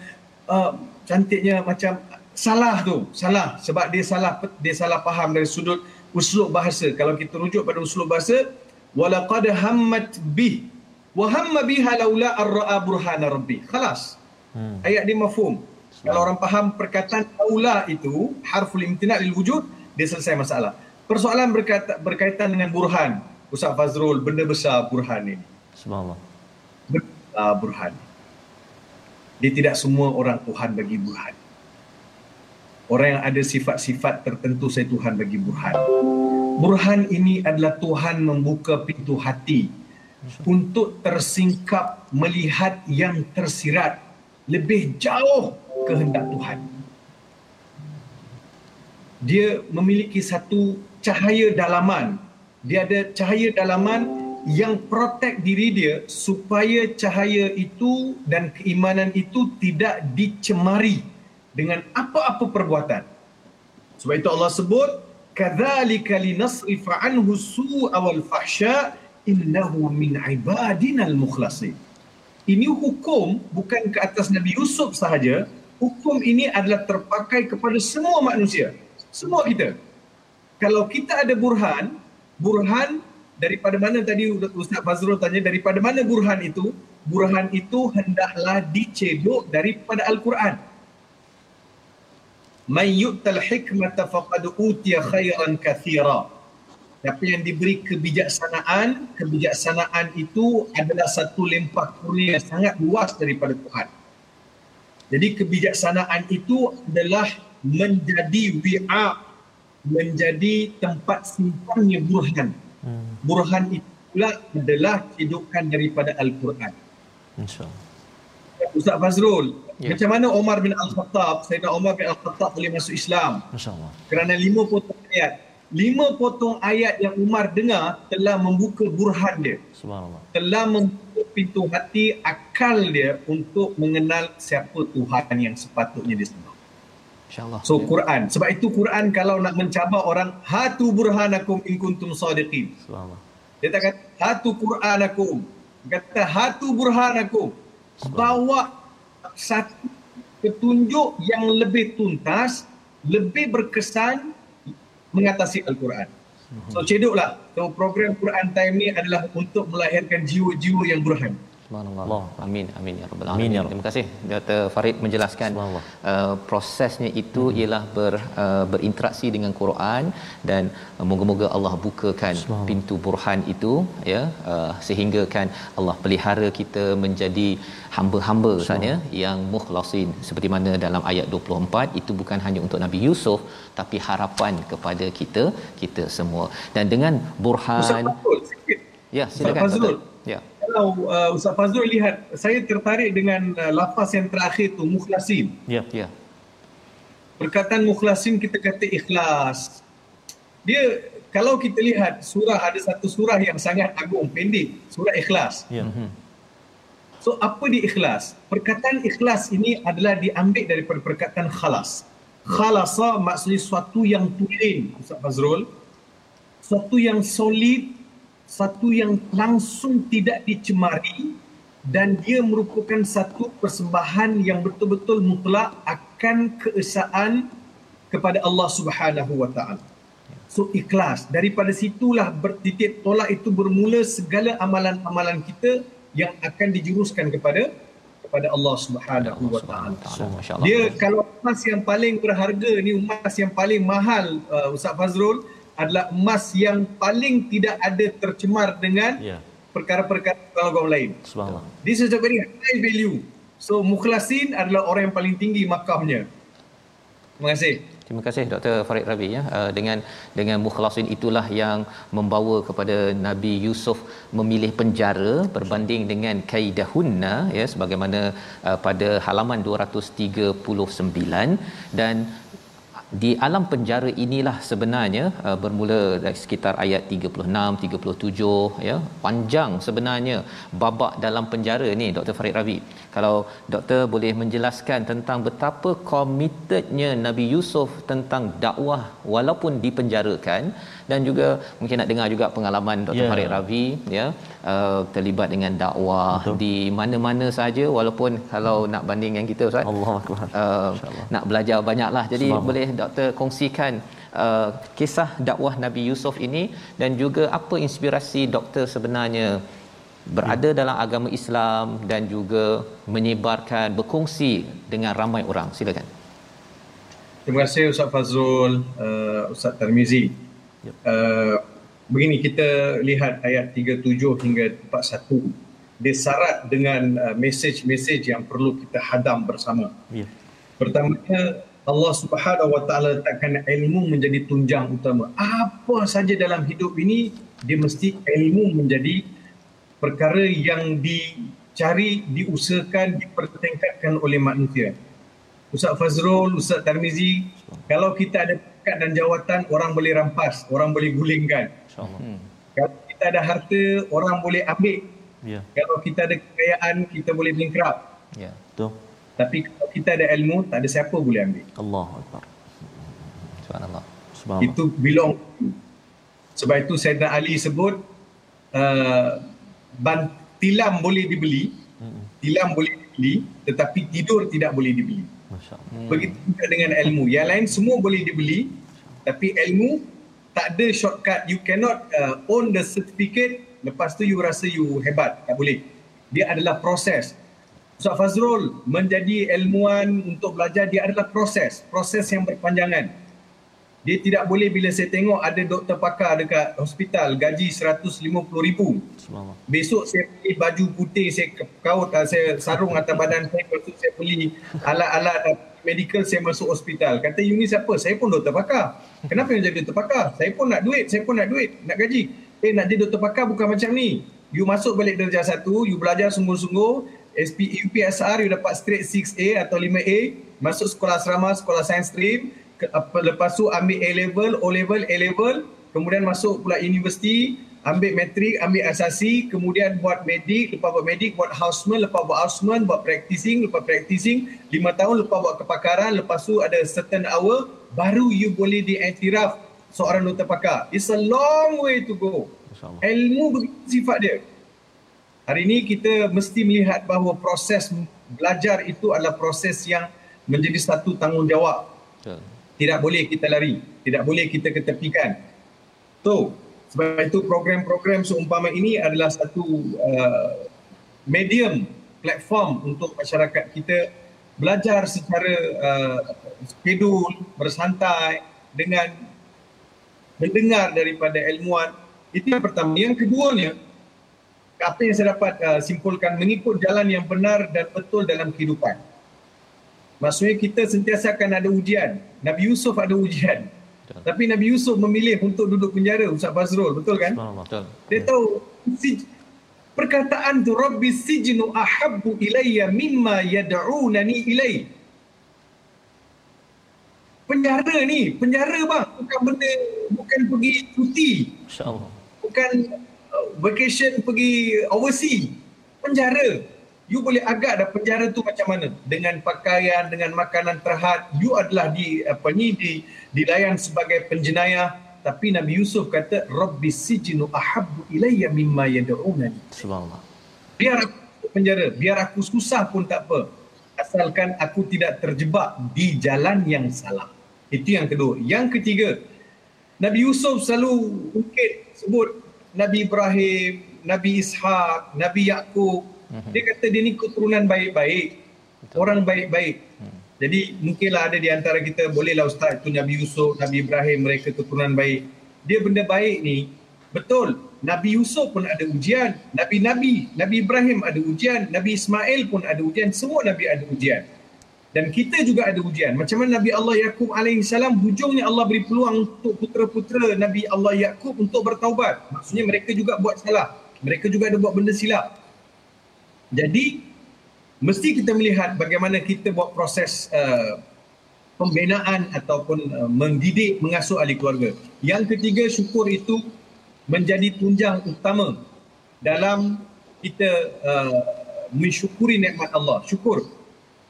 uh, cantiknya macam salah tu, salah sebab dia salah dia salah faham dari sudut uslub bahasa. Kalau kita rujuk pada uslub bahasa walaqad hammat bi wa hamma biha laula ar-ra'a burhana rabbi. Khalas. Hmm. Ayat dia mafhum. Kalau orang faham perkataan laula itu harful imtina' lil wujud, dia selesai masalah. Persoalan berkaitan, berkaitan dengan burhan. Ustaz Fazrul, benda besar burhan ini. Subhanallah. Benda burhan. Dia tidak semua orang Tuhan bagi burhan. Orang yang ada sifat-sifat tertentu saya Tuhan bagi burhan. Burhan ini adalah Tuhan membuka pintu hati untuk tersingkap melihat yang tersirat lebih jauh kehendak Tuhan. Dia memiliki satu cahaya dalaman. Dia ada cahaya dalaman yang protek diri dia supaya cahaya itu dan keimanan itu tidak dicemari dengan apa-apa perbuatan. Sebab itu Allah sebut kadzalika linasrifa anhu su'a wal fahsya innahu min ibadina al mukhlasin. Ini hukum bukan ke atas Nabi Yusuf sahaja, hukum ini adalah terpakai kepada semua manusia, semua kita. Kalau kita ada burhan, burhan daripada mana tadi Ustaz Fazrul tanya daripada mana burhan itu? Burhan itu hendaklah dicedok daripada Al-Quran. Man yu'tal hikmata faqad utiya khairan kathira. Siapa yang diberi kebijaksanaan, kebijaksanaan itu adalah satu lempah kurnia yang sangat luas daripada Tuhan. Jadi kebijaksanaan itu adalah menjadi wi'a, menjadi tempat simpannya burhan. Hmm. Burhan itu pula adalah hidupan daripada Al-Quran. InsyaAllah. Ustaz Fazrul, ya. macam mana Omar bin Al-Khattab, Sayyidina Omar bin Al-Khattab boleh masuk Islam? InsyaAllah. Kerana lima potong ayat lima potong ayat yang Umar dengar telah membuka burhan dia. Subhanallah. Telah membuka pintu hati akal dia untuk mengenal siapa Tuhan yang sepatutnya disembah. InsyaAllah. So Quran. Sebab itu Quran kalau nak mencabar orang, hatu burhanakum in kuntum sadiqin. Dia tak kata, hatu Quranakum. Dia kata, hatu burhanakum. Bawa satu petunjuk yang lebih tuntas, lebih berkesan, mengatasi Al-Quran. So cedoklah. So program Quran Time ni adalah untuk melahirkan jiwa-jiwa yang burhan. Subhanallah. Amin. Amin ya rabbal alamin. Ya Terima kasih Dr. Farid menjelaskan uh, prosesnya itu hmm. ialah ber, uh, berinteraksi dengan Quran dan uh, moga-moga Allah bukakan pintu burhan itu ya uh, sehingga kan Allah pelihara kita menjadi hamba-hamba sahaja yang mukhlasin seperti mana dalam ayat 24 itu bukan hanya untuk Nabi Yusuf tapi harapan kepada kita kita semua dan dengan burhan Ustaz, Ya, silakan. Ustaz Ya kalau uh, Ustaz Fazrul lihat saya tertarik dengan uh, lafaz yang terakhir tu mukhlasin. Ya, ya. Perkataan mukhlasin kita kata ikhlas. Dia kalau kita lihat surah ada satu surah yang sangat agung pendek, surah ikhlas. Ya. Mhm. So apa di ikhlas? Perkataan ikhlas ini adalah diambil daripada perkataan khalas. Khalasa maksudnya sesuatu yang tulen, Ustaz Fazrul. Sesuatu yang solid, satu yang langsung tidak dicemari dan dia merupakan satu persembahan yang betul-betul mutlak akan keesaan kepada Allah Subhanahu wa taala. So ikhlas daripada situlah bertitik tolak itu bermula segala amalan-amalan kita yang akan dijuruskan kepada kepada Allah Subhanahu wa taala. Dia kalau emas yang paling berharga ni emas yang paling mahal uh, Ustaz Fazrul adalah emas yang paling tidak ada tercemar dengan yeah. perkara-perkara logam lain. Subhanallah. This is a very high value. So mukhlasin adalah orang yang paling tinggi makamnya. Terima kasih. Terima kasih Dr. Farid Rabi ya. Uh, dengan dengan mukhlasin itulah yang membawa kepada Nabi Yusuf memilih penjara berbanding dengan kaidahunna ya sebagaimana uh, pada halaman 239 dan di alam penjara inilah sebenarnya uh, bermula dari sekitar ayat 36 37 ya panjang sebenarnya babak dalam penjara ni Dr Farid Ravi kalau doktor boleh menjelaskan tentang betapa komitednya Nabi Yusuf tentang dakwah walaupun dipenjarakan dan juga mungkin nak dengar juga pengalaman Dr yeah. Farid Ravi ya uh, terlibat dengan dakwah Betul. di mana-mana saja walaupun kalau nak banding dengan kita Ustaz Allahuakbar uh, nak belajar banyaklah jadi boleh doktor kongsikan uh, kisah dakwah Nabi Yusuf ini dan juga apa inspirasi doktor sebenarnya berada ya. dalam agama Islam dan juga menyebarkan berkongsi dengan ramai orang silakan terima kasih Ustaz Fazrul uh, Ustaz Tarmizi yep. uh, begini kita lihat ayat 37 hingga 41 dia syarat dengan uh, mesej-mesej yang perlu kita hadam bersama. Ya. Pertamanya Allah Subhanahu Wa Taala letakkan ilmu menjadi tunjang utama. Apa saja dalam hidup ini dia mesti ilmu menjadi perkara yang dicari, diusahakan, dipertingkatkan oleh manusia. Ustaz Fazrul, Ustaz Tarmizi, kalau kita ada pangkat dan jawatan, orang boleh rampas, orang boleh gulingkan. InsyaAllah. Hmm. Kalau kita ada harta, orang boleh ambil. Ya, Kalau kita ada kekayaan, kita boleh bankrupt. Ya. betul. Tapi kalau kita ada ilmu, tak ada siapa boleh ambil. Allahu Akbar. Subhanallah. Subhanallah. Itu belong. Sebab itu Sayyidina Ali sebut, uh, ban, tilam boleh dibeli, tilam boleh dibeli, tetapi tidur tidak boleh dibeli. Hmm. Begitu juga dengan ilmu. Yang lain semua boleh dibeli, tapi ilmu tak ada shortcut. You cannot uh, own the certificate, lepas tu you rasa you hebat. Tak boleh. Dia adalah proses. Ustaz Fazrul menjadi ilmuwan untuk belajar, dia adalah proses. Proses yang berpanjangan. Dia tidak boleh bila saya tengok ada doktor pakar dekat hospital gaji RM150,000. Subhanallah. Besok saya beli baju putih, saya kaut, ah, saya sarung atas badan saya, lepas tu saya beli alat-alat medical, saya masuk hospital. Kata you ni siapa? Saya pun doktor pakar. Kenapa yang jadi doktor pakar? Saya pun nak duit, saya pun nak duit, nak gaji. Eh nak jadi doktor pakar bukan macam ni. You masuk balik darjah satu, you belajar sungguh-sungguh, SP, UPSR you dapat straight 6A atau 5A, masuk sekolah asrama, sekolah science stream, lepas tu ambil A level, O level, A level, kemudian masuk pula universiti, ambil matrik, ambil asasi, kemudian buat medik, lepas buat medik, buat houseman, lepas buat houseman, buat practicing, lepas practicing, lima tahun lepas buat kepakaran, lepas tu ada certain hour, baru you boleh diiktiraf seorang doktor pakar. It's a long way to go. Ilmu begitu sifat dia. Hari ini kita mesti melihat bahawa proses belajar itu adalah proses yang menjadi satu tanggungjawab Betul. Tidak boleh kita lari, tidak boleh kita ketepikan. So, sebab itu program-program seumpama ini adalah satu uh, medium, platform untuk masyarakat kita belajar secara uh, skedul, bersantai dengan mendengar daripada ilmuwan. Itu yang pertama. Yang keduanya, apa yang saya dapat uh, simpulkan, mengikut jalan yang benar dan betul dalam kehidupan. Maksudnya kita sentiasa akan ada ujian. Nabi Yusuf ada ujian. Betul. Tapi Nabi Yusuf memilih untuk duduk penjara Ustaz Fazrul, betul kan? Betul. Dia tahu si, perkataan tu Rabbi sijnu ahabbu ilayya mimma yad'unani ilai. Penjara ni, penjara bang, bukan benda bukan pergi cuti, Masya Allah. bukan uh, vacation pergi overseas. Penjara. You boleh agak dah penjara tu macam mana? Dengan pakaian, dengan makanan terhad, you adalah di apa ni di dilayan sebagai penjenayah. Tapi Nabi Yusuf kata Rabbi sijnu ahabbu ilayya mimma yad'unani. Subhanallah. Biar aku penjara, biar aku susah pun tak apa. Asalkan aku tidak terjebak di jalan yang salah. Itu yang kedua. Yang ketiga, Nabi Yusuf selalu ungkit sebut Nabi Ibrahim, Nabi Ishak, Nabi Yaakob. Dia kata dia ni keturunan baik-baik. Orang baik-baik. Jadi mungkinlah ada di antara kita, bolehlah Ustaz itu Nabi Yusuf, Nabi Ibrahim, mereka keturunan baik. Dia benda baik ni, betul. Nabi Yusuf pun ada ujian. Nabi-Nabi, Nabi Ibrahim ada ujian. Nabi Ismail pun ada ujian. Semua Nabi ada ujian. Dan kita juga ada ujian. Macam mana Nabi Allah Yaakob AS, hujungnya Allah beri peluang untuk putera-putera Nabi Allah Yaakob untuk bertaubat. Maksudnya mereka juga buat salah. Mereka juga ada buat benda silap. Jadi, mesti kita melihat bagaimana kita buat proses uh, pembinaan ataupun uh, mendidik, mengasuh ahli keluarga. Yang ketiga, syukur itu menjadi tunjang utama dalam kita uh, mensyukuri nikmat Allah. Syukur.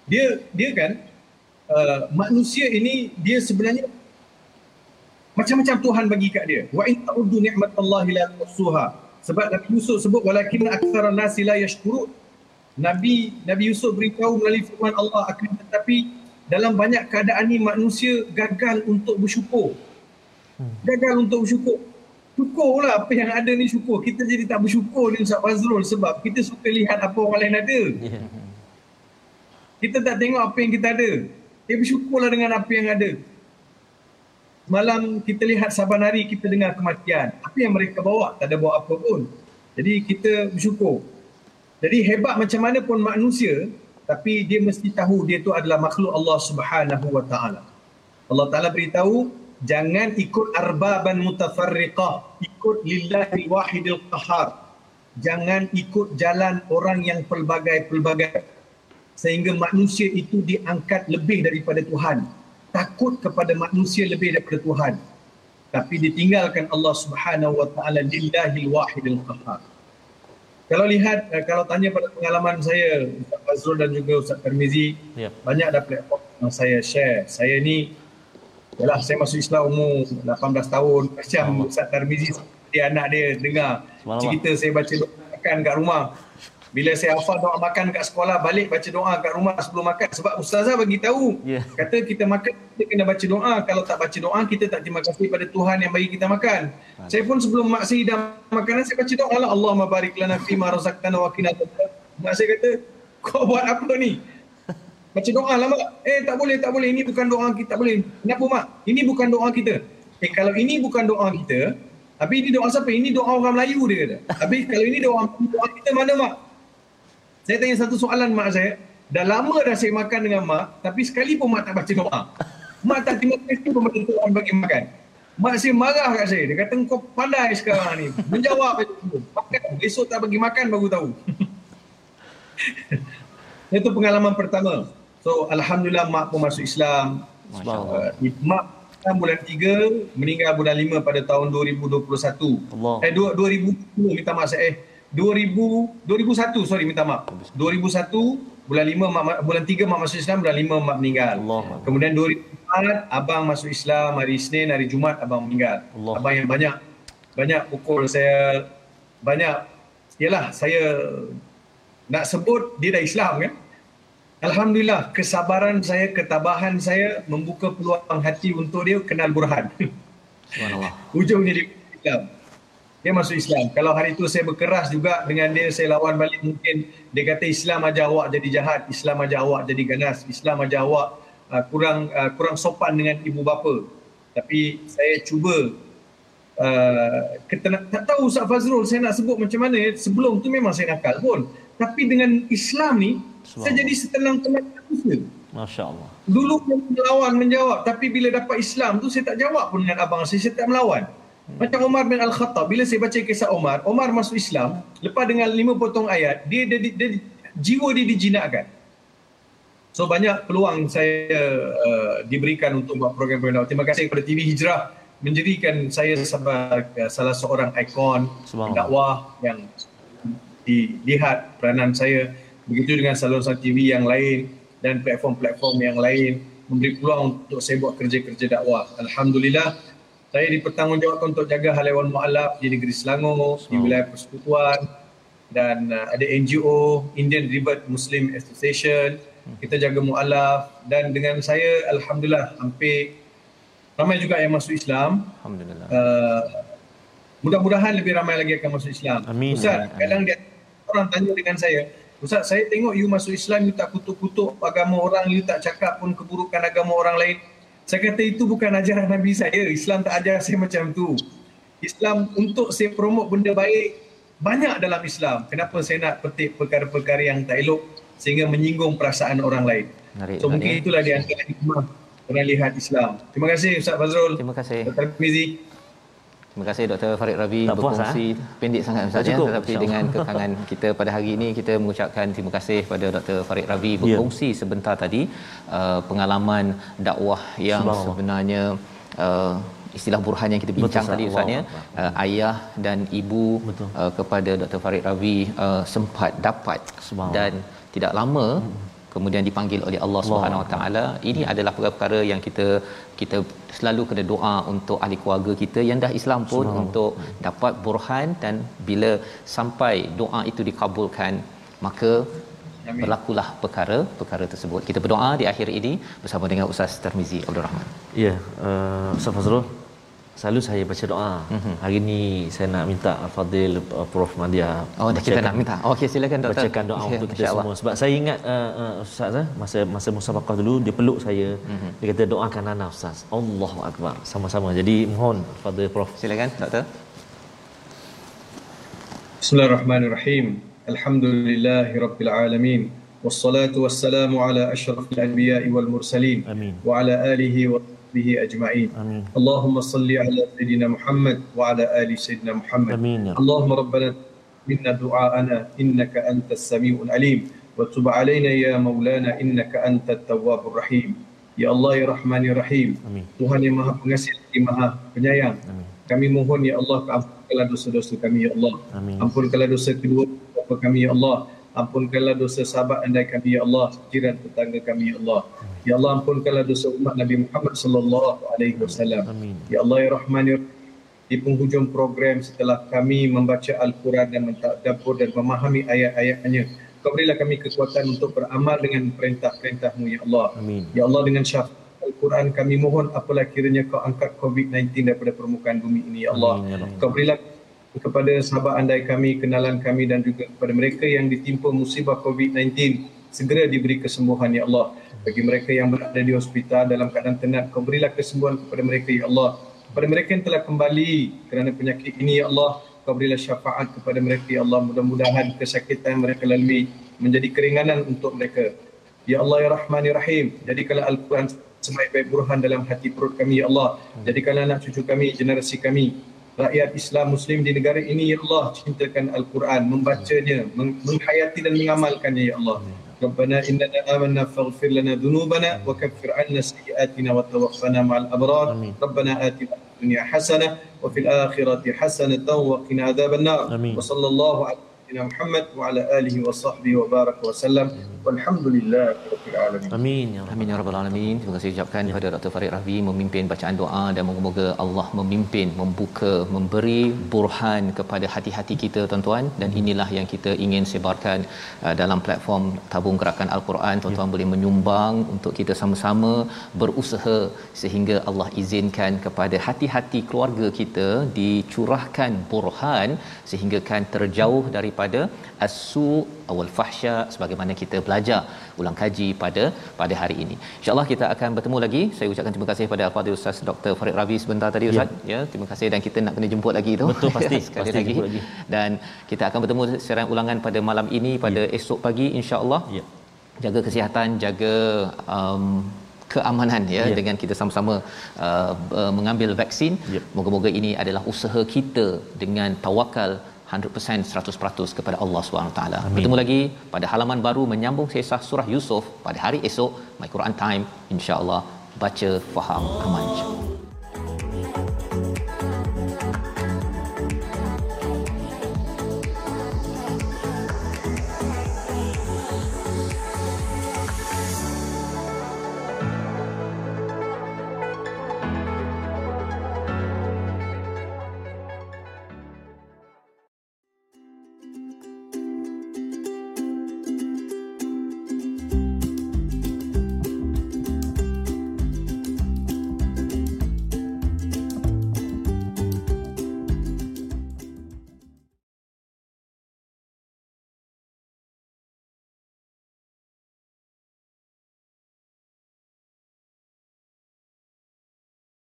Dia dia kan uh, manusia ini dia sebenarnya macam-macam Tuhan bagi kat dia. Wa in ta'uddu ni'matallahi la tuhsuha. Sebab Nabi Yusuf sebut walakin aktsara nasi la yashkurun. Nabi Nabi Yusuf beritahu melalui firman Allah akan tetapi dalam banyak keadaan ni manusia gagal untuk bersyukur. Gagal untuk bersyukur. Syukurlah apa yang ada ni syukur. Kita jadi tak bersyukur ni Ustaz Fazrul sebab kita suka lihat apa orang lain ada. Ya. Kita tak tengok apa yang kita ada. Eh bersyukurlah dengan apa yang ada. Malam kita lihat saban hari kita dengar kematian. Apa yang mereka bawa? Tak ada bawa apa pun. Jadi kita bersyukur. Jadi hebat macam mana pun manusia, tapi dia mesti tahu dia tu adalah makhluk Allah Subhanahu wa taala. Allah Taala beritahu jangan ikut arbaban mutafarriqah, ikut lillahi wahidil qahar. Jangan ikut jalan orang yang pelbagai-pelbagai sehingga manusia itu diangkat lebih daripada Tuhan. Takut kepada manusia lebih daripada Tuhan. Tapi ditinggalkan Allah Subhanahu wa taala lillahi wahidil qahar. Kalau lihat uh, kalau tanya pada pengalaman saya Ustaz Fazrul dan juga Ustaz Tarmizi Ya. banyak ada platform yang saya share. Saya ni yalah saya masuk Islam umur 18 tahun macam Ustaz Tarmizi dia anak dia dengar cerita saya baca makan kat rumah. Bila saya hafal doa makan kat sekolah balik baca doa kat rumah sebelum makan sebab ustazah bagi tahu Ya. kata kita makan kita kena baca doa kalau tak baca doa kita tak terima kasih pada Tuhan yang bagi kita makan. Saya pun sebelum mak saya hidang makanan saya baca doa lah Allahumma barik lana fi ma razaqtana wa qina. Mak saya kata kau buat apa ni? Baca doa lah mak. Eh tak boleh, tak boleh. Ini bukan doa kita. Tak boleh. Kenapa mak? Ini bukan doa kita. Eh kalau ini bukan doa kita, habis ini doa siapa? Ini doa orang Melayu dia kata. Habis kalau ini doa, doa kita mana mak? Saya tanya satu soalan mak saya. Dah lama dah saya makan dengan mak, tapi sekali pun mak tak baca doa. Mak tak terima kasih pun Tuhan bagi makan. Mak saya marah kat saya. Dia kata kau pandai sekarang ni. Menjawab je. Makan. Besok tak bagi makan baru tahu. Itu pengalaman pertama. So Alhamdulillah mak pun masuk Islam. Uh, mak Islam bulan 3, meninggal bulan 5 pada tahun 2021. Allah. Eh dua- 2010 minta maaf saya. Eh 2000 2001 sorry minta maaf. 2001 bulan 5 mak ma- bulan 3 mak masuk Islam, bulan 5 mak meninggal. Allah. Kemudian 2004 abang masuk Islam, hari Isnin, hari Jumaat abang meninggal. Allah. Abang yang banyak banyak pukul saya banyak yalah saya nak sebut dia dah Islam kan. Alhamdulillah kesabaran saya, ketabahan saya membuka peluang hati untuk dia kenal Burhan. Subhanallah. Ujungnya dia Islam. Dia masuk Islam. Kalau hari itu saya berkeras juga dengan dia, saya lawan balik mungkin dia kata Islam ajar awak jadi jahat, Islam ajar awak jadi ganas, Islam ajar awak uh, kurang uh, kurang sopan dengan ibu bapa. Tapi saya cuba uh, ketena- tak tahu Ustaz Fazrul saya nak sebut macam mana sebelum tu memang saya nakal pun. Tapi dengan Islam ni saya jadi setenang-tenang manusia. Masya Allah. Dulu saya melawan menjawab tapi bila dapat Islam tu saya tak jawab pun dengan abang saya, saya tak melawan. Macam Omar bin Al-Khattab bila saya baca kisah Omar, Omar masuk Islam lepas dengan lima potong ayat, dia, dia, dia, dia jiwa dia dijinakkan. So banyak peluang saya uh, diberikan untuk buat program-program dakwah. Terima kasih kepada TV Hijrah menjadikan saya sebagai uh, salah seorang ikon dakwah yang dilihat peranan saya begitu dengan saluran TV yang lain dan platform-platform yang lain memberi peluang untuk saya buat kerja-kerja dakwah. Alhamdulillah saya dipertanggungjawabkan untuk jaga hal mualaf di negeri Selangor, di wilayah persekutuan dan uh, ada NGO Indian Ribat Muslim Association. Kita jaga mualaf dan dengan saya alhamdulillah hampir ramai juga yang masuk Islam. Alhamdulillah. Uh, mudah-mudahan lebih ramai lagi akan masuk Islam. Amin. Ustaz, Amin. kadang dia orang tanya dengan saya, Ustaz, saya tengok you masuk Islam, you tak kutuk-kutuk agama orang, you tak cakap pun keburukan agama orang lain. Saya kata itu bukan ajaran Nabi saya. Islam tak ajar saya macam tu. Islam untuk saya promote benda baik banyak dalam Islam. Kenapa saya nak petik perkara-perkara yang tak elok sehingga menyinggung perasaan orang lain. Menarik, so mungkin menarik. itulah di antara hikmah orang lihat Islam. Terima kasih Ustaz Fazrul. Terima kasih. Dr. Mizi. Terima kasih Dr. Farid Rabi Tak puas, berkongsi pendek sangat Ustaz ya tetapi dengan kekangan kita pada hari ini kita mengucapkan terima kasih pada Dr. Farid Rabi berkongsi sebentar tadi uh, pengalaman dakwah yang sebenarnya uh, istilah burhan yang kita bincang Betul, tadi Ustaz. Ya uh, ayah dan ibu Betul. uh, kepada Dr. Farid Rabi uh, sempat dapat dan tidak lama kemudian dipanggil oleh Allah Subhanahu Wa Taala ini adalah perkara-perkara yang kita kita selalu kena doa untuk ahli keluarga kita yang dah Islam pun untuk dapat burhan dan bila sampai doa itu dikabulkan maka Amin. berlakulah perkara-perkara tersebut. Kita berdoa di akhir ini bersama dengan Ustaz Tarmizi Abdul Rahman. Ya, uh, Ustaz Fazrul, selalu saya baca doa. Mhm. Hari ni saya nak minta Al-Fadil uh, Prof Madia. Oh, dah kita nak minta. Oh, okey silakan doktor. bacakan doa Ya, untuk kita insya-Allah. semua sebab saya ingat uh, uh, ustaz eh, masa masa musabaqah dulu dia peluk saya Mhm. dia kata doakan ana ustaz Allahu akbar sama-sama jadi mohon Fadil Prof Silakan doktor. Bismillahirrahmanirrahim. Alhamdulillahi Rabbil Alamin. والصلاة والسلام على أشرف الأنبياء والمرسلين آمين. وعلى آله وصحبه أجمعين آمين. اللهم صل على سيدنا محمد وعلى آل سيدنا محمد آمين يا رب. اللهم ربنا منا دعاءنا إنك أنت السميع العليم وتب علينا يا مولانا إنك أنت التواب الرحيم Ya Allah ya Rahman ya Rahim Amin. Tuhan yang maha pengasih lagi maha penyayang Amin. kami mohon ya Allah ampunkanlah dosa-dosa kami ya Allah Amin. ampunkanlah dosa kedua bapa kami ya Allah ampunkanlah dosa sahabat andai kami ya Allah jiran tetangga kami ya Allah ya Allah ampunkanlah dosa umat Nabi Muhammad sallallahu alaihi wasallam Amin. ya Allah ya Rahman ya di penghujung program setelah kami membaca Al-Quran dan mentadabur dan memahami ayat-ayatnya kau berilah kami kekuatan untuk beramal dengan perintah-perintahmu ya Allah Amin. Ya Allah dengan syafaat Al-Quran kami mohon apalah kiranya kau angkat COVID-19 daripada permukaan bumi ini ya Allah. Amin, ya Allah. Kau berilah kepada sahabat andai kami, kenalan kami dan juga kepada mereka yang ditimpa musibah COVID-19 segera diberi kesembuhan ya Allah. Bagi mereka yang berada di hospital dalam keadaan tenat, kau berilah kesembuhan kepada mereka ya Allah. Kepada mereka yang telah kembali kerana penyakit ini ya Allah, kau berilah syafaat kepada mereka ya Allah. Mudah-mudahan kesakitan mereka lalui menjadi keringanan untuk mereka. Ya Allah ya Rahman ya Rahim. Jadikanlah Al-Quran sebaik-baik burhan dalam hati perut kami ya Allah. Jadikanlah anak cucu kami, generasi kami, rakyat Islam Muslim di negara ini ya Allah cintakan Al-Quran, membacanya, meng- menghayati dan mengamalkannya ya Allah. ربنا إننا آمنا فاغفر لنا ذنوبنا وكفر عنا سيئاتنا وتوفنا مع الأبرار آمين. ربنا آتنا في الدنيا حسنة وفي الآخرة حسنة وقنا عذاب النار آمين. وصلى الله على سيدنا محمد وعلى آله وصحبه وبارك وسلم والحمد لله رب العالمين Amin ya Rabb. Amin ya rabbal alamin. Terima kasih ucapkan kepada Dr. Farid Ravi memimpin bacaan doa dan moga-moga Allah memimpin, membuka, memberi burhan kepada hati-hati kita tuan-tuan dan inilah yang kita ingin sebarkan uh, dalam platform tabung gerakan al-Quran. Tuan-tuan boleh menyumbang untuk kita sama-sama berusaha sehingga Allah izinkan kepada hati-hati keluarga kita dicurahkan burhan sehingga kan terjauh daripada asu awal fahsya sebagaimana kita belajar ulang kaji pada pada hari ini. InsyaAllah kita akan bertemu lagi. Saya ucapkan terima kasih kepada Al-Fadhil Ustaz Dr. Farid Ravi sebentar tadi Ustaz. Ya. ya, terima kasih dan kita nak kena jemput lagi tu. Betul, pasti. Sekali Pasti lagi. lagi. Dan kita akan bertemu siaran ulangan pada malam ini pada esok pagi insya-Allah. Ya. Jaga kesihatan, jaga um, keamanan ya, Ya. dengan kita sama-sama uh, uh, mengambil vaksin. Ya. Moga-moga ini adalah usaha kita dengan tawakal 100% 100% kepada Allah SWT. Bertemu lagi pada halaman baru menyambung kisah surah Yusuf pada hari esok My Quran Time insya-Allah baca faham aman insya-Allah.